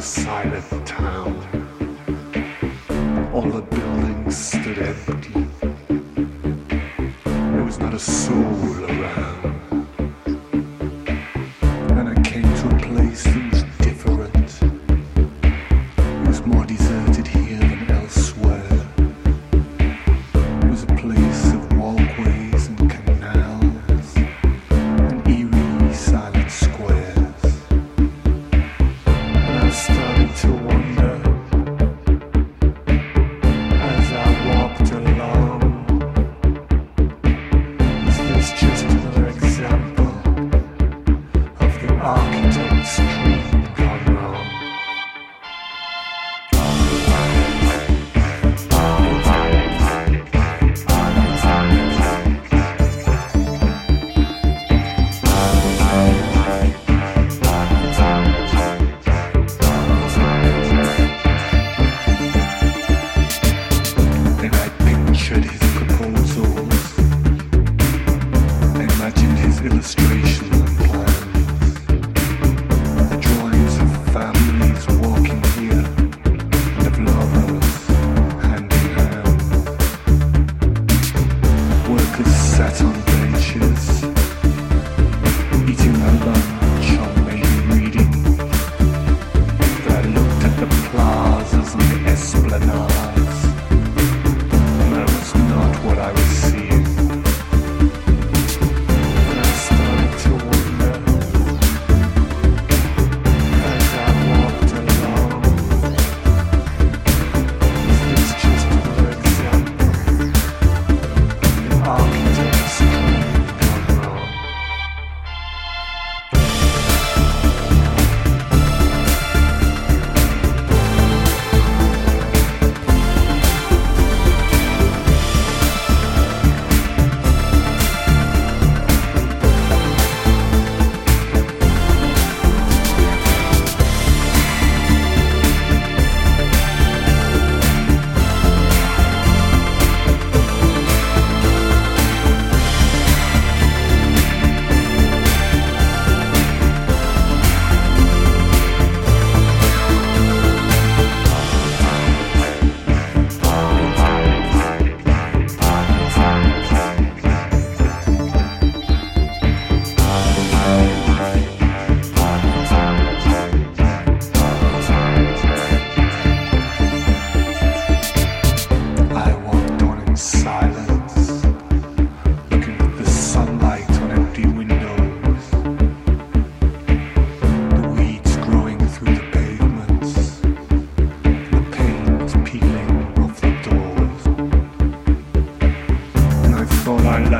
the silent town. All the buildings stood empty. There was not a soul around. situation.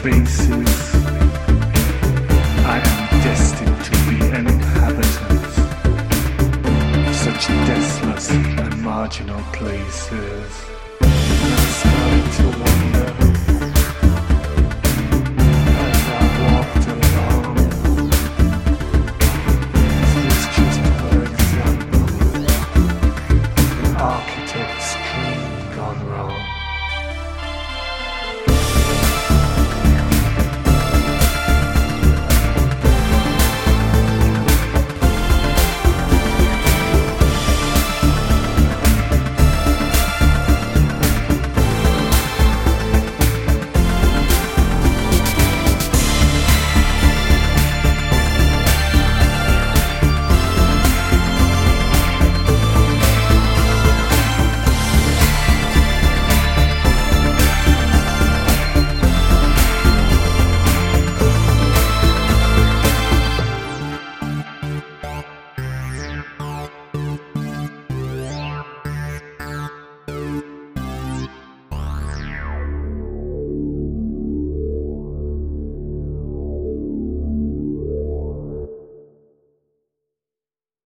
spaces I am destined to be an inhabitant of such desolate and marginal places. And I started to wonder.